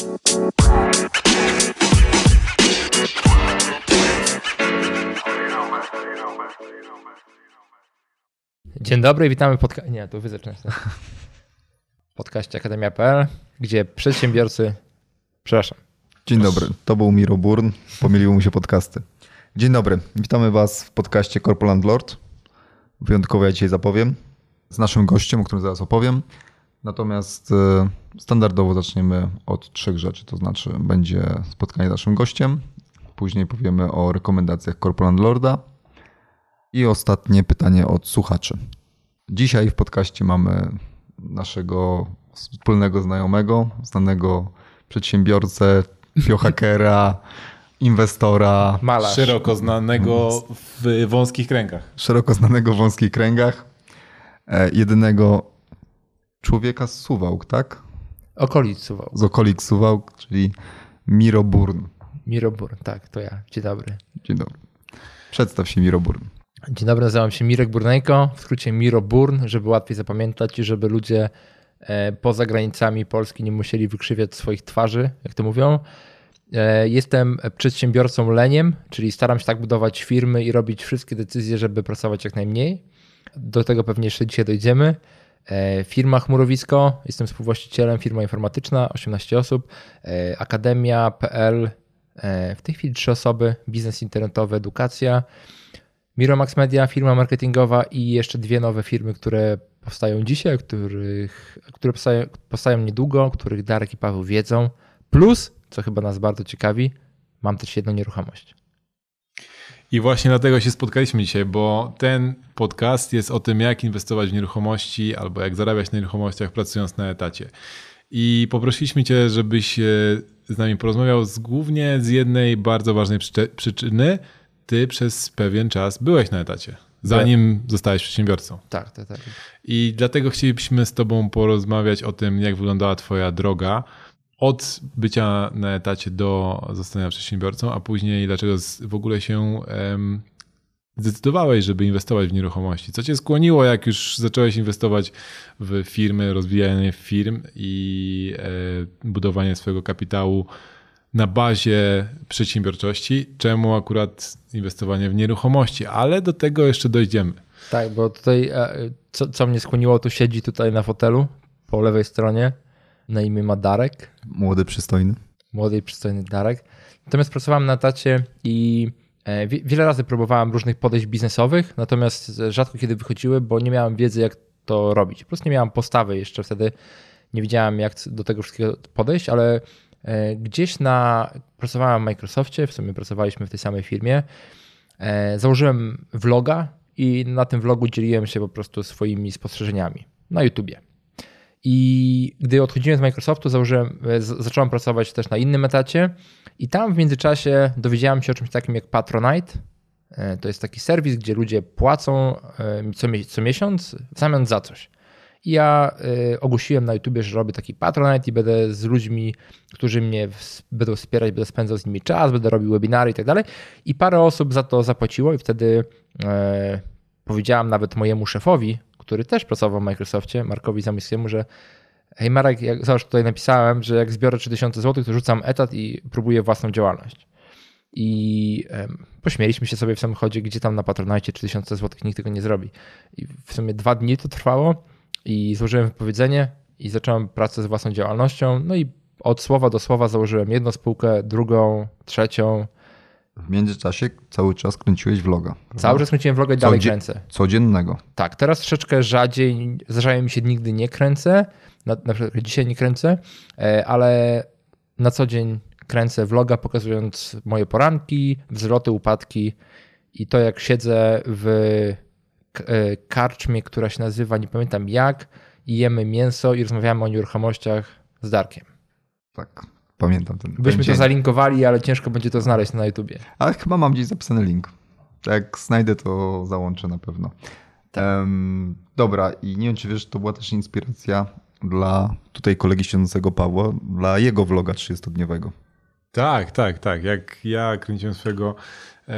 Dzień dobry, witamy w podcaście. Nie, to wy zaczynacie. Podcaście Akademia.pl, gdzie przedsiębiorcy. Przepraszam. Dzień dobry, to był Miro Burn, pomyliły mu się podcasty. Dzień dobry, witamy Was w podcaście Corpoland Lord. Wyjątkowo ja dzisiaj zapowiem z naszym gościem, o którym zaraz opowiem. Natomiast e, standardowo zaczniemy od trzech rzeczy, to znaczy będzie spotkanie z naszym gościem, później powiemy o rekomendacjach Corpoland Lorda i ostatnie pytanie od słuchaczy. Dzisiaj w podcaście mamy naszego wspólnego znajomego, znanego przedsiębiorcę, biohackera, inwestora, Malarz. Szeroko znanego w wąskich kręgach. szeroko znanego w wąskich kręgach, e, jedynego człowieka z Suwałk, tak? Okolic Suwał. Z okolic Suwałk, czyli Miro Burn. Mirobur, tak, to ja. Dzień dobry. Dzień dobry. Przedstaw się Miro Burn. Dzień dobry, nazywam się Mirek Burnejko, w skrócie Miro Burn, żeby łatwiej zapamiętać i żeby ludzie e, poza granicami Polski nie musieli wykrzywiać swoich twarzy, jak to mówią. E, Jestem przedsiębiorcą leniem, czyli staram się tak budować firmy i robić wszystkie decyzje, żeby pracować jak najmniej. Do tego pewnie jeszcze dzisiaj dojdziemy. E, Firma Chmurowisko, jestem współwłaścicielem, firma informatyczna, 18 osób, e, akademia.pl, e, w tej chwili trzy osoby, biznes internetowy, edukacja. Miromax Media, firma marketingowa i jeszcze dwie nowe firmy, które powstają dzisiaj, których, które powstają, powstają niedługo, których Darek i Paweł wiedzą. Plus, co chyba nas bardzo ciekawi, mam też jedną nieruchomość. I właśnie dlatego się spotkaliśmy dzisiaj, bo ten podcast jest o tym, jak inwestować w nieruchomości albo jak zarabiać na nieruchomościach pracując na etacie. I poprosiliśmy Cię, żebyś e, z nami porozmawiał z, głównie z jednej bardzo ważnej przyczy- przyczyny. Ty przez pewien czas byłeś na etacie, zanim zostałeś przedsiębiorcą. Tak, tak, tak. I dlatego chcielibyśmy z Tobą porozmawiać o tym, jak wyglądała Twoja droga od bycia na etacie do zostania przedsiębiorcą, a później dlaczego w ogóle się zdecydowałeś, żeby inwestować w nieruchomości. Co Cię skłoniło, jak już zacząłeś inwestować w firmy, rozwijanie firm i e, budowanie swojego kapitału na bazie przedsiębiorczości, czemu akurat inwestowanie w nieruchomości, ale do tego jeszcze dojdziemy. Tak, bo tutaj, e, co, co mnie skłoniło, to siedzi tutaj na fotelu po lewej stronie. Na imię ma Darek. Młody, przystojny. młody i przystojny Darek. Natomiast pracowałem na tacie i e, wie- wiele razy próbowałem różnych podejść biznesowych, natomiast rzadko kiedy wychodziły, bo nie miałem wiedzy, jak to robić. Po prostu nie miałem postawy jeszcze wtedy, nie wiedziałem, jak do tego wszystkiego podejść, ale e, gdzieś na. Pracowałem w Microsoftie, w sumie pracowaliśmy w tej samej firmie. E, Założyłem vloga i na tym vlogu dzieliłem się po prostu swoimi spostrzeżeniami na YouTubie. I gdy odchodziłem z Microsoftu, założyłem, e, zacząłem pracować też na innym etacie i tam w międzyczasie dowiedziałem się o czymś takim jak Patronite. E, To jest taki serwis, gdzie ludzie płacą e, co, co miesiąc w zamian za coś. I ja ogłosiłem na YouTubie, że robię taki Patronite i będę z ludźmi, którzy mnie będą wspierać, będę spędzał z nimi czas, będę robił webinary i tak dalej. I parę osób za to zapłaciło i wtedy powiedziałam nawet mojemu szefowi, który też pracował w Microsoftie, Markowi Zamyskiemu, że hej Marek, jak, zobacz, tutaj napisałem, że jak zbiorę 3000 zł, to rzucam etat i próbuję własną działalność. I em, pośmieliśmy się sobie w samochodzie, gdzie tam na Patronite 3000 zł nikt tego nie zrobi. I w sumie dwa dni to trwało i złożyłem wypowiedzenie i zacząłem pracę z własną działalnością. No i od słowa do słowa założyłem jedną spółkę, drugą, trzecią. W międzyczasie cały czas kręciłeś vloga. Cały czas kręciłem vloga i dalej Codzie- kręcę. Codziennego. Tak, teraz troszeczkę rzadziej, zdarzają mi się nigdy nie kręcę, na, na przykład dzisiaj nie kręcę, e, ale na co dzień kręcę vloga pokazując moje poranki, wzloty, upadki i to jak siedzę w e, karczmie, która się nazywa, nie pamiętam jak, i jemy mięso i rozmawiamy o nieruchomościach z Darkiem. Tak, pamiętam ten, ten Byśmy to dzień. zalinkowali, ale ciężko będzie to znaleźć na YouTubie. Ale chyba mam gdzieś zapisany link. Jak znajdę, to załączę na pewno. Em, dobra, i nie wiem, czy wiesz, to była też inspiracja dla tutaj kolegi siedzącego Pawła, dla jego vloga 30-dniowego. Tak, tak, tak. Jak ja kręciłem swojego e,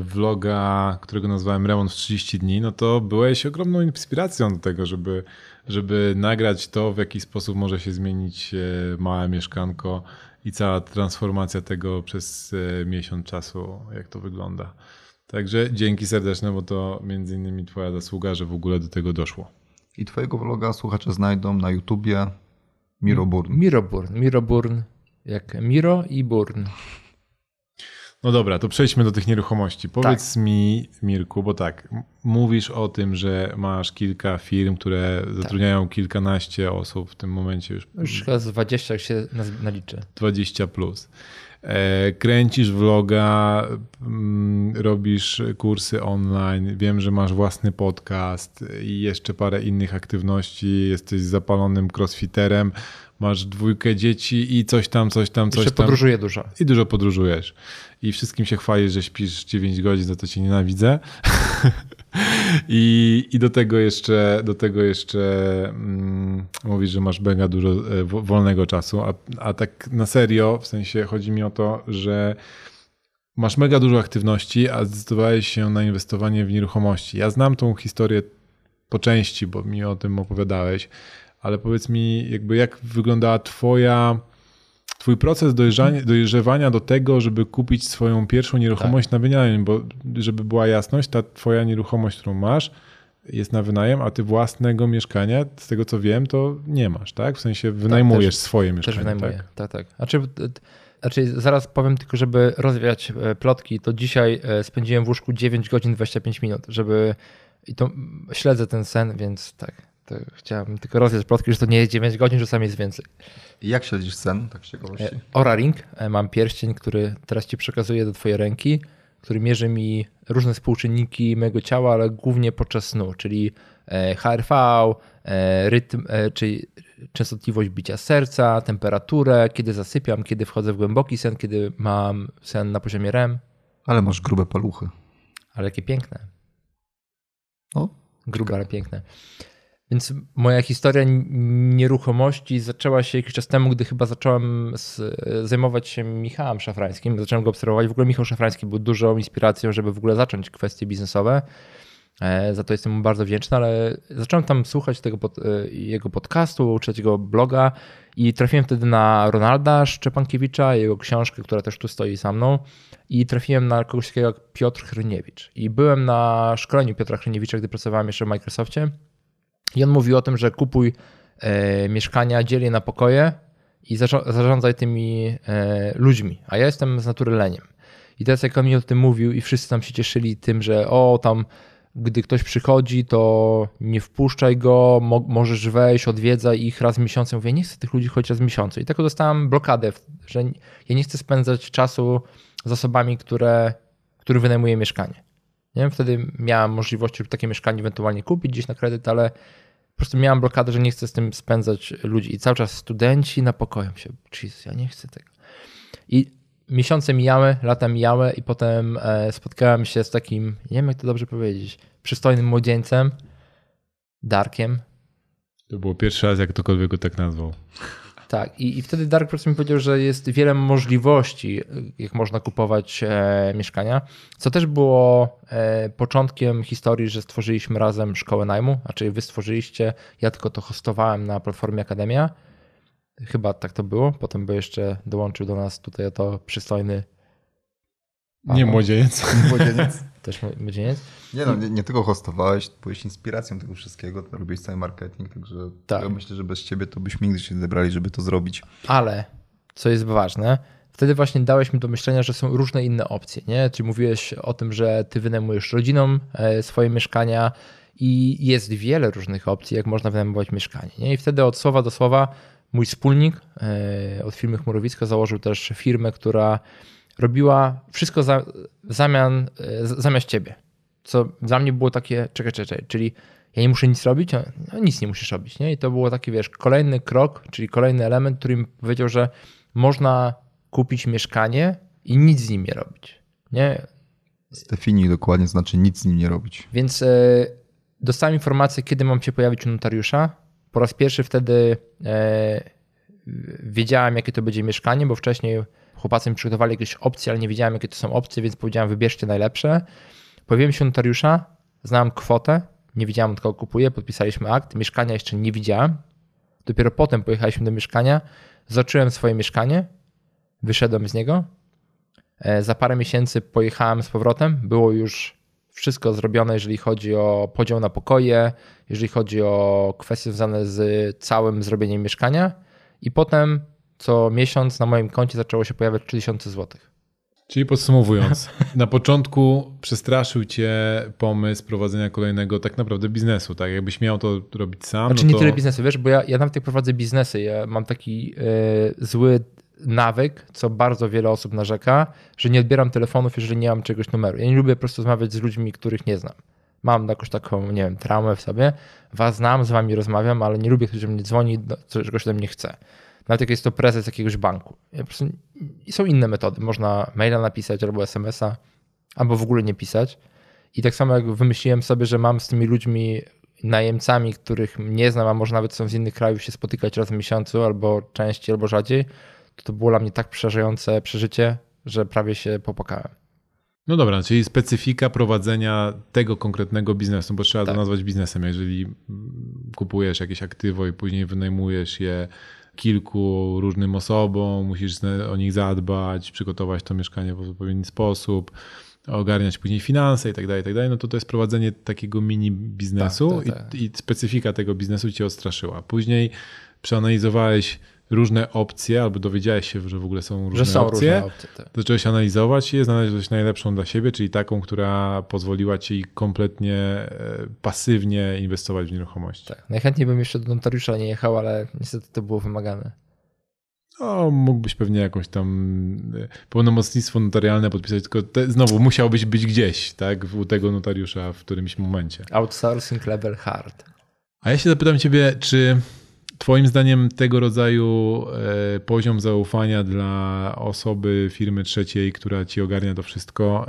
vloga, którego nazwałem Remont w 30 dni, no to byłeś ogromną inspiracją do tego, żeby, żeby nagrać to, w jaki sposób może się zmienić e, małe mieszkanko i cała transformacja tego przez e, miesiąc czasu, jak to wygląda. Także dzięki serdeczne, bo to między innymi twoja zasługa, że w ogóle do tego doszło. I twojego vloga słuchacze znajdą na YouTubie Miroburn. Miroburn. Miroburn jak Miro i Burn. No dobra, to przejdźmy do tych nieruchomości. Powiedz tak. mi, Mirku, bo tak, mówisz o tym, że masz kilka firm, które tak. zatrudniają kilkanaście osób w tym momencie już. Już chyba z 20, jak się naliczy. 20 plus. E, kręcisz vloga, mm, robisz kursy online, wiem, że masz własny podcast i jeszcze parę innych aktywności, jesteś zapalonym crossfiterem, masz dwójkę dzieci i coś tam, coś tam, coś Jeszcze tam. podróżuję dużo. I dużo podróżujesz. I wszystkim się chwalisz, że śpisz 9 godzin, za to cię nienawidzę. I, I do tego jeszcze, do tego jeszcze mm, mówisz, że masz mega dużo e, wolnego czasu, a, a tak na serio, w sensie chodzi mi o to, że masz mega dużo aktywności, a zdecydowałeś się na inwestowanie w nieruchomości. Ja znam tą historię po części, bo mi o tym opowiadałeś, ale powiedz mi, jakby jak wyglądała Twoja, Twój proces dojrzewania do tego, żeby kupić swoją pierwszą nieruchomość tak. na wynajem, bo żeby była jasność, ta Twoja nieruchomość, którą masz, jest na wynajem, a ty własnego mieszkania, z tego co wiem, to nie masz, tak? W sensie wynajmujesz tak, też, swoje mieszkanie. Też wynajmuję, tak, tak. tak. Znaczy, znaczy, zaraz powiem tylko, żeby rozwiać e, plotki, to dzisiaj e, spędziłem w łóżku 9 godzin 25 minut, żeby i to śledzę ten sen, więc tak. To chciałem tylko rozwiać plotki, że to nie jest 9 godzin, że czasami jest więcej. I jak śledzisz sen, tak z ciekawości? E, Ora Ring, e, mam pierścień, który teraz ci przekazuję do twojej ręki, który mierzy mi różne współczynniki mojego ciała, ale głównie podczas snu, czyli e, HRV, rytm, czyli częstotliwość bicia serca, temperaturę, kiedy zasypiam, kiedy wchodzę w głęboki sen, kiedy mam sen na poziomie REM. Ale masz grube paluchy. Ale jakie piękne. O, grube, ale piękne. Więc moja historia nieruchomości zaczęła się jakiś czas temu, gdy chyba zacząłem z, zajmować się Michałem Szafrańskim. Zacząłem go obserwować. W ogóle Michał Szafrański był dużą inspiracją, żeby w ogóle zacząć kwestie biznesowe. E, za to jestem mu bardzo wdzięczny, ale zacząłem tam słuchać tego pod, e, jego podcastu, czytać jego bloga i trafiłem wtedy na Ronalda Szczepankiewicza, jego książkę, która też tu stoi za mną i trafiłem na kogoś takiego jak Piotr Hryniewicz. I byłem na szkoleniu Piotra Hryniewicza, gdy pracowałem jeszcze w Microsoftie i on mówił o tym, że kupuj e, mieszkania, dziel je na pokoje i zarządzaj tymi e, ludźmi. A ja jestem z natury leniem. I teraz jak on mi o tym mówił i wszyscy tam się cieszyli tym, że o tam gdy ktoś przychodzi, to nie wpuszczaj go, mo możesz wejść, odwiedzaj ich raz w miesiącu. Mówię, nie chcę tych ludzi chodzić raz w miesiącu. I tak dostałem blokadę, że ja nie chcę spędzać czasu z osobami, które, które wynajmuje mieszkanie. Nie? Wtedy miałem możliwość, żeby takie mieszkanie ewentualnie kupić gdzieś na kredyt, ale po prostu miałem blokadę, że nie chcę z tym spędzać ludzi. I cały czas studenci na pokoju się, Jesus, ja nie chcę tego. I miesiące mijały, lata mijały i potem e, spotkałem się z takim, nie wiem jak to dobrze powiedzieć, przystojnym młodzieńcem, Darkiem. To było pierwszy raz, jak ktokolwiek go tak nazwał. Tak, i, i wtedy Dark prostu mi powiedział, że jest wiele możliwości, jak można kupować e, mieszkania, co też było e, początkiem historii, że stworzyliśmy razem szkołę najmu, znaczy wy stworzyliście, ja tylko to hostowałem na platformie Akademia. Chyba tak to było. Potem by jeszcze dołączył do nas tutaj to przystojny. Nie młodzieniec. Młodzieniec. Też młodzieniec. Nie no, nie, nie tylko hostowałeś, byłeś inspiracją tego wszystkiego, robiłeś cały marketing, także tak. ja myślę, że bez ciebie to byśmy nigdy się nie zebrali, żeby to zrobić. Ale, co jest ważne, wtedy właśnie dałeś mi do myślenia, że są różne inne opcje, nie? Czy mówiłeś o tym, że ty wynajmujesz rodzinom e, swoje mieszkania i jest wiele różnych opcji, jak można wynajmować mieszkanie, nie? I wtedy od słowa do słowa mój wspólnik e, od firmy Chmurowiska założył też firmę, która robiła wszystko za, zamian, e, zamiast ciebie. Co dla mnie było takie, czekaj, czekaj, czyli ja nie muszę nic robić, no, nic nie musisz robić. Nie? I to było taki, wiesz, kolejny krok, czyli kolejny element, który mi powiedział, że można kupić mieszkanie i nic z nim nie robić. Nie? Zdefiniuj dokładnie, znaczy nic z nim nie robić. Więc e, dostałem informację, kiedy mam się pojawić u notariusza. Po raz pierwszy wtedy e, wiedziałem, jakie to będzie mieszkanie, bo wcześniej chłopacy mi przygotowali jakieś opcje, ale nie wiedziałem, jakie to są opcje, więc powiedziałem, wybierzcie najlepsze. Pojawiłem się notariusza, znałem kwotę, nie wiedziałem, od kogo kupuję, podpisaliśmy akt, mieszkania jeszcze nie widziałem. Dopiero potem pojechaliśmy do mieszkania, zobaczyłem swoje mieszkanie, wyszedłem z niego. E, za parę miesięcy pojechałem z powrotem, było już wszystko zrobione, jeżeli chodzi o podział na pokoje, jeżeli chodzi o kwestie związane z całym zrobieniem mieszkania. I potem co miesiąc na moim koncie zaczęło się pojawiać 3000 zł. Czyli podsumowując, na początku przestraszył cię pomysł prowadzenia kolejnego tak naprawdę biznesu, tak? Jakbyś miał to robić sam. Znaczy no nie to... tyle biznesu, wiesz, bo ja, ja nawet jak prowadzę biznesy, ja mam taki yy, zły nawyk, co bardzo wiele osób narzeka, że nie odbieram telefonów, jeżeli nie mam czegoś numeru. Ja nie lubię po prostu rozmawiać z ludźmi, których nie znam. Mam jakąś taką, nie wiem, traumę w sobie. Was znam, z wami rozmawiam, ale nie lubię, ktoś do mnie dzwoni, czegoś ode mnie chce. Nawet jak jest to prezes jakiegoś banku. Prostu, są inne metody. Można maila napisać albo SMS-a, albo w ogóle nie pisać. I tak samo jak wymyśliłem sobie, że mam z tymi ludźmi, najemcami, których nie znam, a może nawet są z innych krajów, się spotykać raz w miesiącu, albo częściej, albo rzadziej, to to było dla mnie tak przerażające przeżycie, że prawie się popłakałem. No dobra, czyli specyfika prowadzenia tego konkretnego biznesu, bo trzeba tak. to nazwać biznesem. Jeżeli kupujesz jakieś aktywo i później wynajmujesz je kilku różnym osobom, musisz o nich zadbać, przygotować to mieszkanie w odpowiedni sposób, ogarniać później finanse i tak dalej, i tak dalej, no to to jest prowadzenie takiego mini biznesu tak, tak, tak. I, i specyfika tego biznesu cię odstraszyła. Później przeanalizowałeś różne opcje, albo dowiedziałeś się, że w ogóle są różne są opcje. Różne opcje tak. Zacząłeś analizować je, znaleźć najlepszą dla siebie, czyli taką, która pozwoliła ci kompletnie e, pasywnie inwestować w nieruchomości. Tak. Najchętniej bym jeszcze do notariusza nie jechał, ale niestety to było wymagane. No, mógłbyś pewnie jakąś tam e, pełnomocnictwo notarialne podpisać, tylko te, znowu musiałbyś być gdzieś, tak, u tego notariusza w którymś momencie. Outsourcing level hard. A ja się zapytam ciebie, czy Twoim zdaniem tego rodzaju e, poziom zaufania dla osoby, firmy trzeciej, która ci ogarnia to wszystko,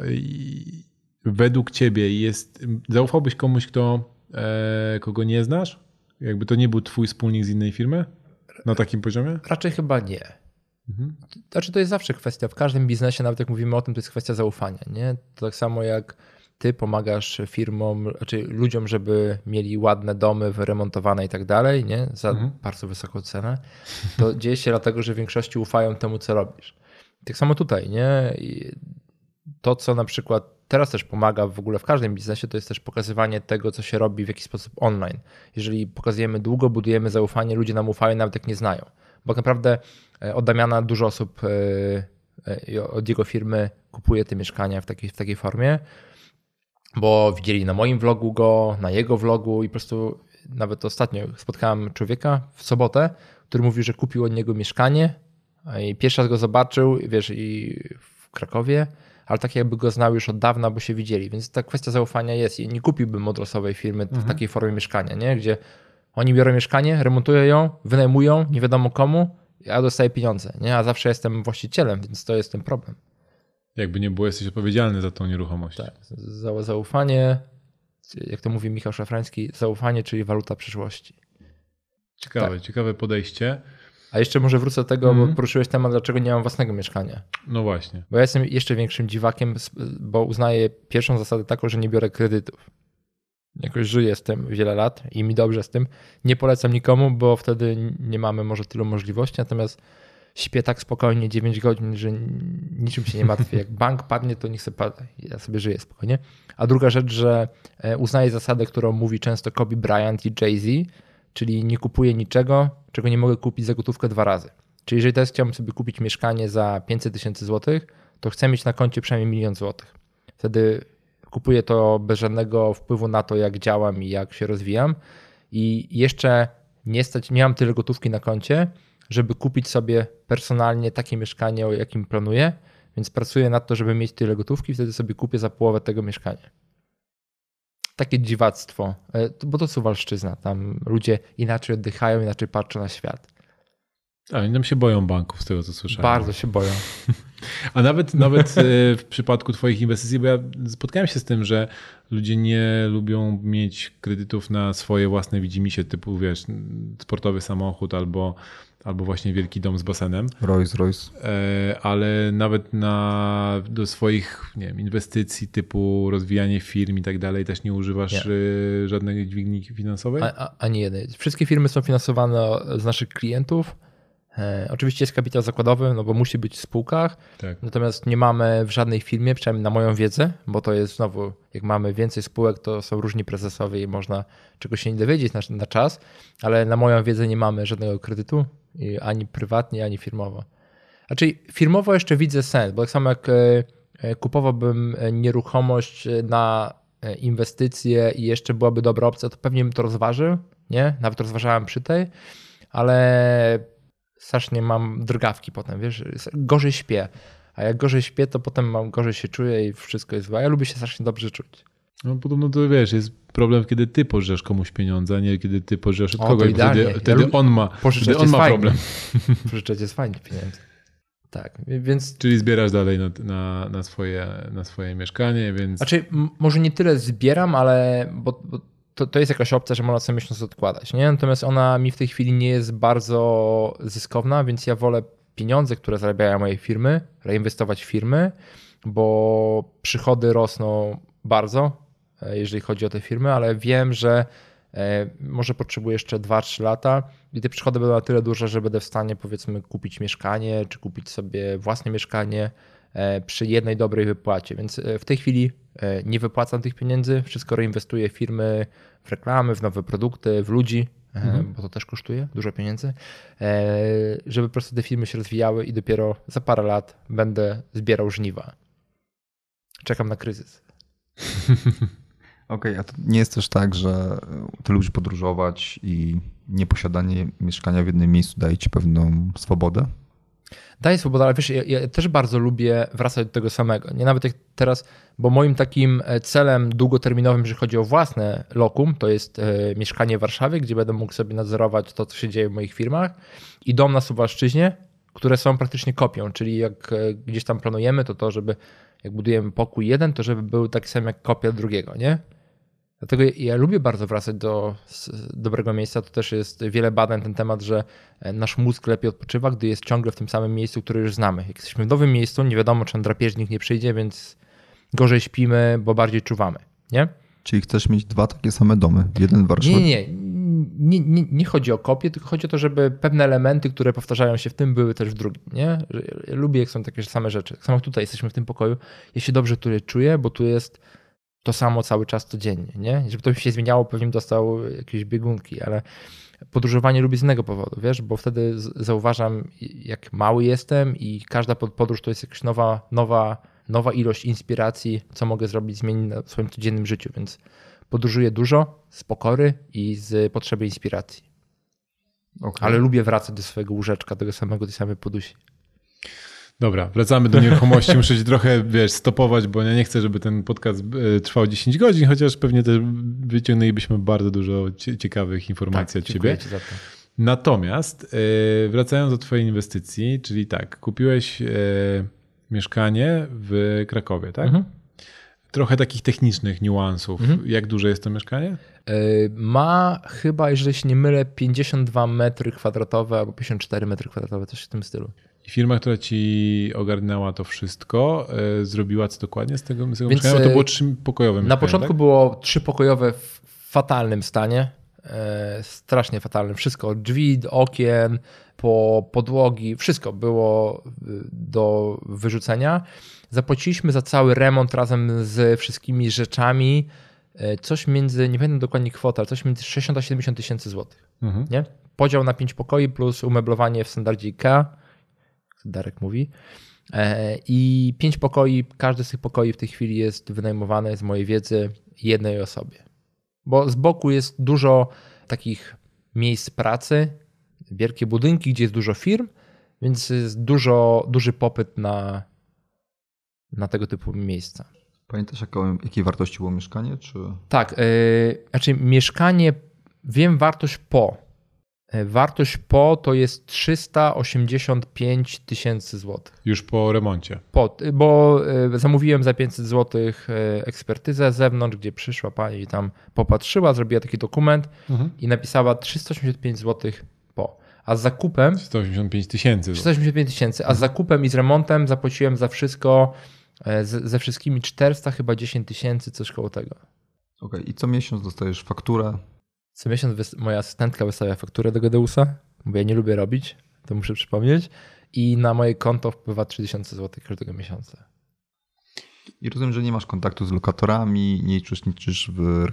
według ciebie jest. Zaufałbyś komuś, kto, e, kogo nie znasz? Jakby to nie był twój wspólnik z innej firmy? Na takim poziomie? Raczej chyba nie. Mhm. Znaczy, to jest zawsze kwestia. W każdym biznesie, nawet jak mówimy o tym, to jest kwestia zaufania. Nie? To tak samo jak ty pomagasz firmom, znaczy ludziom, żeby mieli ładne domy, wyremontowane i tak dalej, nie? Za mhm. bardzo wysoką cenę, to dzieje się dlatego, że w większości ufają temu, co robisz. Tak samo tutaj, nie? I to, co na przykład teraz też pomaga w ogóle w każdym biznesie, to jest też pokazywanie tego, co się robi w jakiś sposób online. Jeżeli pokazujemy długo, budujemy zaufanie, ludzie nam ufają, nawet jak nie znają. Bo naprawdę e, od Damiana dużo osób e, e, od jego firmy kupuje te mieszkania w takiej, w takiej formie bo widzieli na moim vlogu go, na jego vlogu i po prostu nawet ostatnio spotkałem człowieka w sobotę, który mówił, że kupił od niego mieszkanie i pierwszy raz go zobaczył, wiesz, i w Krakowie, ale tak jakby go znał już od dawna, bo się widzieli, więc ta kwestia zaufania jest i nie kupiłbym od losowej firmy mhm. w takiej formie mieszkania, nie? gdzie oni biorą mieszkanie, remontują ją, wynajmują, nie wiadomo komu, ja dostaję pieniądze, nie? a zawsze jestem właścicielem, więc to jest ten problem. Jakby nie było, jesteś odpowiedzialny za tą nieruchomość. Tak, za, zaufanie, jak to mówi Michał Szafrański, zaufanie, czyli waluta przyszłości. Ciekawe, tak. ciekawe podejście. A jeszcze może wrócę do tego, mm. bo mhm. poruszyłeś temat, dlaczego nie mam własnego mieszkania. No właśnie. Bo ja jestem jeszcze większym dziwakiem, bo uznaję pierwszą zasadę taką, że nie biorę kredytów. Jakoś żyję z tym wiele lat i mi dobrze z tym. Nie polecam nikomu, bo wtedy nie mamy może tylu możliwości, natomiast śpię tak spokojnie 9 godzin, że niczym się nie martwię. Jak bank padnie, to niech sobie padnie. Ja sobie żyję spokojnie. A druga rzecz, że e, uznaję zasadę, którą mówi często Kobe Bryant i Jay-Z, czyli nie kupuję niczego, czego nie mogę kupić za gotówkę dwa razy. Czyli jeżeli teraz chciałbym sobie kupić mieszkanie za 500 tysięcy złotych, to chcę mieć na koncie przynajmniej milion złotych. Wtedy kupuję to bez żadnego wpływu na to, jak działam i jak się rozwijam. I jeszcze nie stać, nie mam tyle gotówki na koncie, żeby kupić sobie personalnie takie mieszkanie, o jakim planuję, więc pracuję nad to, żeby mieć tyle gotówki, wtedy sobie kupię za połowę tego mieszkania. Takie dziwactwo, e, bo to Suwalszczyzna, tam ludzie inaczej oddychają, inaczej patrzą na świat. A oni tam się boją banków, z tego co słyszałem. Bardzo się boją. A nawet, nawet e, w przypadku Twoich inwestycji, bo ja spotkałem się z tym, że ludzie nie lubią mieć kredytów na swoje własne widzimisię, typu wiesz, sportowy samochód albo, albo właśnie wielki dom z basenem. Rolls Royce. E, ale nawet na, do swoich nie wiem, inwestycji typu rozwijanie firm i tak dalej też nie używasz nie. żadnej dźwigni finansowej? A, a, ani jednej. Wszystkie firmy są finansowane z naszych klientów E, oczywiście jest kapitał zakładowy, no bo musi być w spółkach, tak. natomiast nie mamy w żadnej firmie, przynajmniej na moją wiedzę, bo to jest znowu, jak mamy więcej spółek, to są różni prezesowie i można czegoś się nie dowiedzieć na, na czas, ale na moją wiedzę nie mamy żadnego kredytu, ani prywatnie, ani firmowo. Znaczy firmowo jeszcze widzę sens, bo tak samo jak e, e, kupowałbym nieruchomość na inwestycje i jeszcze byłaby dobra opcja, to pewnie bym to rozważył, nie? Nawet rozważałem przy tej, ale strasznie mam drgawki potem, wiesz, gorzej śpię. A jak gorzej śpię, to potem mam gorzej się czuję i wszystko jest złe. Ja lubię się strasznie dobrze czuć. No podobno to wiesz, jest problem, kiedy ty pożyczasz komuś pieniądze, a nie kiedy ty pożyczasz od o, kogoś, wtedy, wtedy on ma, wtedy on ma problem. Pożyczać jest fajnie pieniędzy. Tak, więc... Czyli zbierasz dalej na, na, na, swoje, na swoje mieszkanie, więc... Znaczy, może nie tyle zbieram, ale bo, bo to, to jest jakaś opcja, że można sobie miesiąc odkładać, nie? Natomiast ona mi w tej chwili nie jest bardzo zyskowna, więc ja wolę pieniądze, które zarabiają moje firmy, reinwestować w firmy, bo przychody rosną bardzo, e, jeżeli chodzi o te firmy, ale wiem, że e, może potrzebuję jeszcze 2-3 lata i te przychody będą na tyle duże, że będę w stanie powiedzmy kupić mieszkanie, czy kupić sobie własne mieszkanie przy jednej dobrej wypłacie. Więc w tej chwili E, nie wypłacam tych pieniędzy, wszystko reinwestuję w firmy, w reklamy, w nowe produkty, w ludzi, e, mhm. bo to też kosztuje dużo pieniędzy, e, żeby po prostu te firmy się rozwijały i dopiero za parę lat będę zbierał żniwa. Czekam na kryzys. Okej, okay, a to nie jest też tak, że ty lubisz podróżować i nieposiadanie mieszkania w jednym miejscu daje ci pewną swobodę? Daje swobodę, ale wiesz, ja, ja, też bardzo lubię wracać do tego samego. Nie nawet jak teraz, bo moim takim e, celem długoterminowym, jeżeli chodzi o własne lokum, to jest e, mieszkanie w Warszawie, gdzie będę mógł sobie nadzorować to, co się dzieje w moich firmach i dom na Suwalszczyźnie, które są praktycznie kopią, czyli jak e, gdzieś tam planujemy, to to, żeby jak budujemy pokój jeden, to żeby był taki sam jak kopia drugiego, nie? Dlatego ja lubię bardzo wracać do dobrego miejsca. To też jest wiele badań na ten temat, że e, nasz mózg lepiej odpoczywa, gdy jest ciągle w tym samym miejscu, które już znamy. Jak jesteśmy w nowym miejscu, nie wiadomo, czy ten drapieżnik nie przyjdzie, więc gorzej śpimy, bo bardziej czuwamy. Nie? Czyli chcesz mieć dwa takie same domy, jeden w Warszawie? Nie, nie, nie, nie, nie chodzi o kopię, tylko chodzi o to, żeby pewne elementy, które powtarzają się w tym, były też w drugim. Nie? Ja lubię, jak są takie same rzeczy. Tak samo tutaj jesteśmy w tym pokoju. Ja się dobrze tutaj czuję, bo tu jest to samo cały czas codziennie, nie? Żeby to się zmieniało, pewnie dostał jakieś biegunki, ale podróżowanie lubię z innego powodu, wiesz, bo wtedy zauważam, jak mały jestem i każda podróż to jest jakaś nowa, nowa, nowa ilość inspiracji, co mogę zrobić, zmienić w swoim codziennym życiu, więc podróżuję dużo z pokory i z potrzeby inspiracji. Okay. Ale lubię wracać do swojego łóżeczka, tego samego, tej samej podusi. Dobra, wracamy do nieruchomości. Muszę się trochę, wiesz, stopować, bo ja nie chcę, żeby ten podcast e, trwał 10 godzin, chociaż pewnie też wyciągnęlibyśmy bardzo dużo ciekawych informacji tak, od ciebie. Ci za to. Natomiast e, wracając do twojej inwestycji, czyli tak, kupiłeś e, mieszkanie w Krakowie, tak? Mhm. Trochę takich technicznych niuansów. Mhm. Jak duże jest to mieszkanie? Ma chyba, jeżeli się nie mylę, 52 metry kwadratowe albo 54 metry kwadratowe, coś w tym stylu. I firma, która ci ogarnęła to wszystko, e, zrobiła co dokładnie z tego, z tego Więc, mieszkania? To było e, trzypokojowe Na początku tak? było trzypokojowe w fatalnym stanie. E, strasznie fatalnym. Wszystko, od drzwi, okien, po podłogi, wszystko było do wyrzucenia. Zapłaciliśmy za cały remont razem z wszystkimi rzeczami coś między, nie pamiętam dokładnie kwota, ale coś między 60 a 70 tysięcy złotych. Mhm. Nie? Podział na pięć pokoi plus umeblowanie w standardzie IKEA Darek mówi. E, I pięć pokoi, każdy z tych pokoi w tej chwili jest wynajmowany z mojej wiedzy jednej osobie. Bo z boku jest dużo takich miejsc pracy, wielkie budynki, gdzie jest dużo firm, więc jest dużo, duży popyt na, na tego typu miejsca. Pamiętasz, jaką, jakiej wartości było mieszkanie? Czy... Tak, yy, znaczy mieszkanie, wiem wartość po. E, wartość po to jest 385 tysięcy złotych. Już po remoncie. Po, bo e, zamówiłem za 500 złotych e, ekspertyzę z zewnątrz, gdzie przyszła pani i tam popatrzyła, zrobiła taki dokument Mhm. i napisała 385 złotych po. A z zakupem 185 tysięcy. 385 tysięcy, a z zakupem i z remontem zapłaciłem za wszystko e, z, ze wszystkimi 400 chyba 10 tysięcy, coś koło tego. Okej, i co miesiąc dostajesz fakturę. Co miesiąc moja asystentka wystawia fakturę do Gedeusa, bo ja nie lubię robić, to muszę przypomnieć. I na moje konto wpływa 3000 zł każdego miesiąca. I rozumiem, że nie masz kontaktu z lokatorami, nie uczestniczysz w,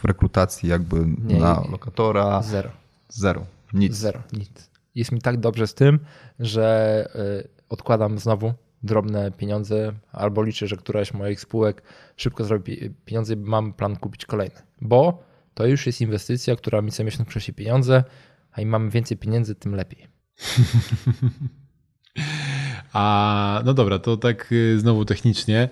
w rekrutacji jakby Nie, na lokatora. Zero. Zero. Nic. Zero. Nic. Jest mi tak dobrze z tym, że y, odkładam znowu drobne pieniądze albo liczę, że któraś moich spółek szybko zrobi pi- pieniądze i mam plan kupić kolejne. Bo to już jest inwestycja, która mi co miesiąc przynosi pieniądze, a im mamy więcej pieniędzy, tym lepiej. A no dobra, to tak y, znowu technicznie.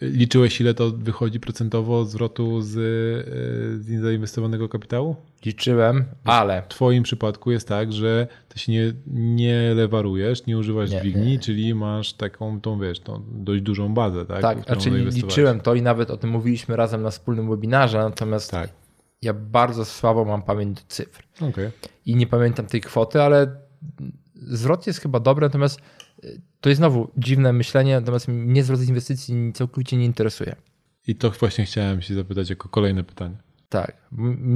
Liczyłeś, ile to wychodzi procentowo zwrotu z, y, z zainwestowanego kapitału? Liczyłem, ale W Twoim przypadku jest tak, że ty się nie, nie lewarujesz, nie używasz Nie, dźwigni, nie, czyli masz taką, tą wiesz, tą dość dużą bazę, tak? tak, którą znaczy liczyłem to i nawet o tym mówiliśmy razem na wspólnym webinarze, natomiast Tak, ja bardzo słabo mam pamięć do cyfr. okej. i nie pamiętam tej kwoty, ale zwrot jest chyba dobry, natomiast y, to jest znowu dziwne myślenie, natomiast mnie zwrot z inwestycji całkowicie nie interesuje. I to właśnie chciałem się zapytać jako kolejne pytanie. Tak.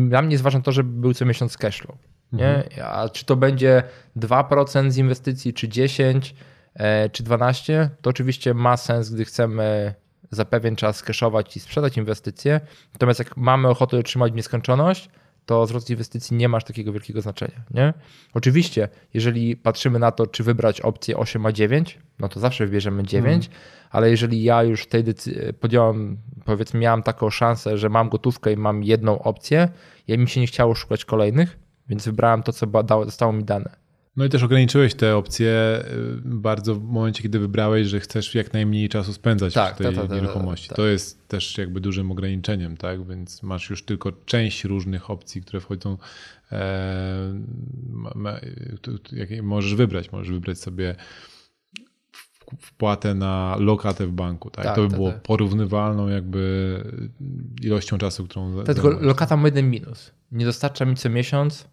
Dla mnie jest ważne to, żeby był co miesiąc cashflow. Nie? Mhm. A czy to będzie 2% z inwestycji, czy 10, e, czy 12, to oczywiście ma sens, gdy chcemy za pewien czas cashować i sprzedać inwestycje. Natomiast jak mamy ochotę otrzymać w nieskończoność, to zwrot inwestycji nie ma aż takiego wielkiego znaczenia. Nie? Oczywiście, jeżeli patrzymy na to, czy wybrać opcję 8 a 9, no to zawsze wybierzemy 9, ale jeżeli ja już w tej decyzji podjąłem, powiedzmy, miałem taką szansę, że mam gotówkę i mam jedną opcję, ja mi się nie chciało szukać kolejnych, więc wybrałem to, co badało, zostało mi dane. No i też ograniczyłeś te opcje y, bardzo w momencie, kiedy wybrałeś, że chcesz jak najmniej czasu spędzać Tak, w tej tak, tak, tak, nieruchomości. tak. To jest też jakby dużym ograniczeniem, tak? Więc masz już tylko część różnych opcji, które wchodzą. E, jakie możesz wybrać. Możesz wybrać sobie wpłatę na lokatę w banku, tak? Tak, to by tak, było tak. porównywalną jakby ilością czasu, którą tylko lokata ma jeden minus. Nie dostarcza mi co miesiąc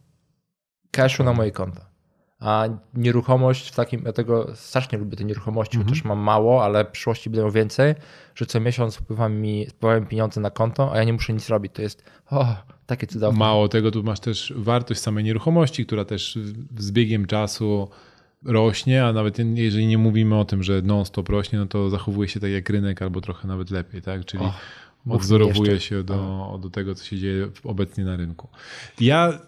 cashu na moje konta. A nieruchomość w takim, ja tego strasznie lubię te nieruchomości, chociaż mam mało, ale w przyszłości będę miał więcej, że co miesiąc wpływa mi, wpływają pieniądze na konto, a ja nie muszę nic robić. To jest o, takie cudowne. Mało tego, tu masz też wartość samej nieruchomości, która też z biegiem czasu rośnie, a nawet jeżeli nie mówimy o tym, że non-stop rośnie, no to zachowuje się tak jak rynek albo trochę nawet lepiej, tak? Czyli odzorowuje jeszcze. się do, do tego, co się dzieje obecnie na rynku. Ja